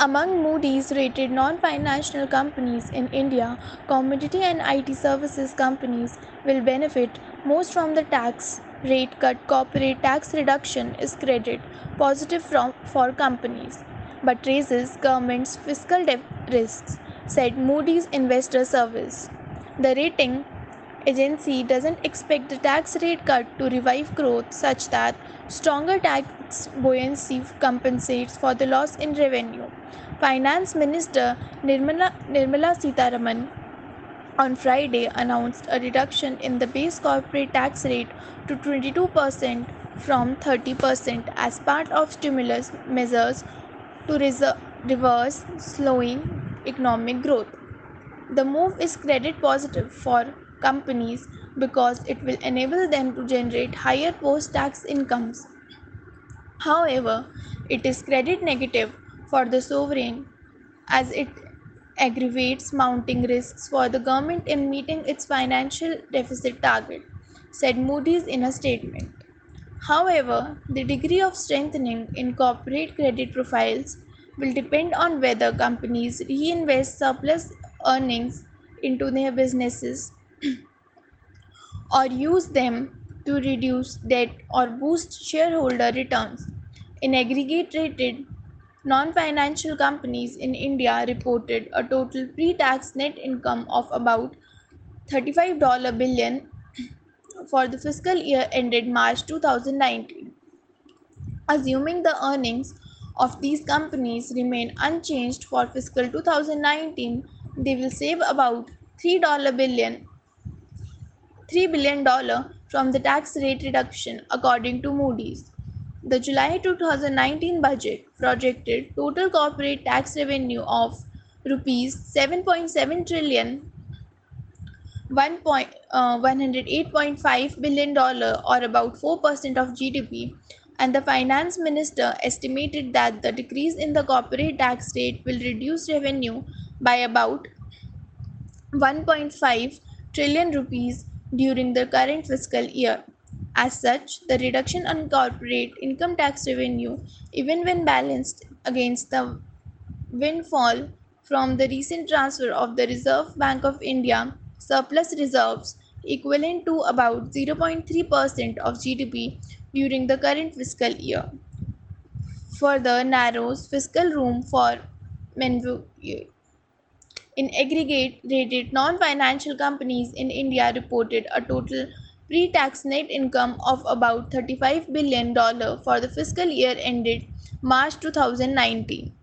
Among Moody's rated non financial companies in India, commodity and IT services companies will benefit most from the tax rate cut. Corporate tax reduction is credit positive from, for companies but raises government's fiscal risks, said Moody's Investor Service. The rating agency doesn't expect the tax rate cut to revive growth such that stronger tax buoyancy compensates for the loss in revenue. Finance Minister Nirmala, Nirmala Sitharaman on Friday announced a reduction in the base corporate tax rate to 22% from 30% as part of stimulus measures to reverse slowing economic growth. The move is credit positive for companies because it will enable them to generate higher post tax incomes. However, it is credit negative for the sovereign as it aggravates mounting risks for the government in meeting its financial deficit target, said Moody's in a statement. However, the degree of strengthening in corporate credit profiles will depend on whether companies reinvest surplus earnings into their businesses or use them to reduce debt or boost shareholder returns. In aggregate rated non-financial companies in India reported a total pre-tax net income of about $35 billion for the fiscal year ended March 2019. Assuming the earnings of these companies remain unchanged for fiscal 2019, they will save about 3 billion 3 billion dollar from the tax rate reduction according to Moody's. The July 2019 budget projected total corporate tax revenue of rupees 7.7 trillion 1 point, uh, 108.5 billion dollar or about 4% of GDP and the finance minister estimated that the decrease in the corporate tax rate will reduce revenue by about 1.5 trillion rupees during the current fiscal year. As such, the reduction on corporate income tax revenue, even when balanced against the windfall from the recent transfer of the Reserve Bank of India surplus reserves equivalent to about 0.3% of GDP during the current fiscal year. Further narrows fiscal room for maneuver. In aggregate, rated non-financial companies in India reported a total pre-tax net income of about $35 billion for the fiscal year ended March 2019.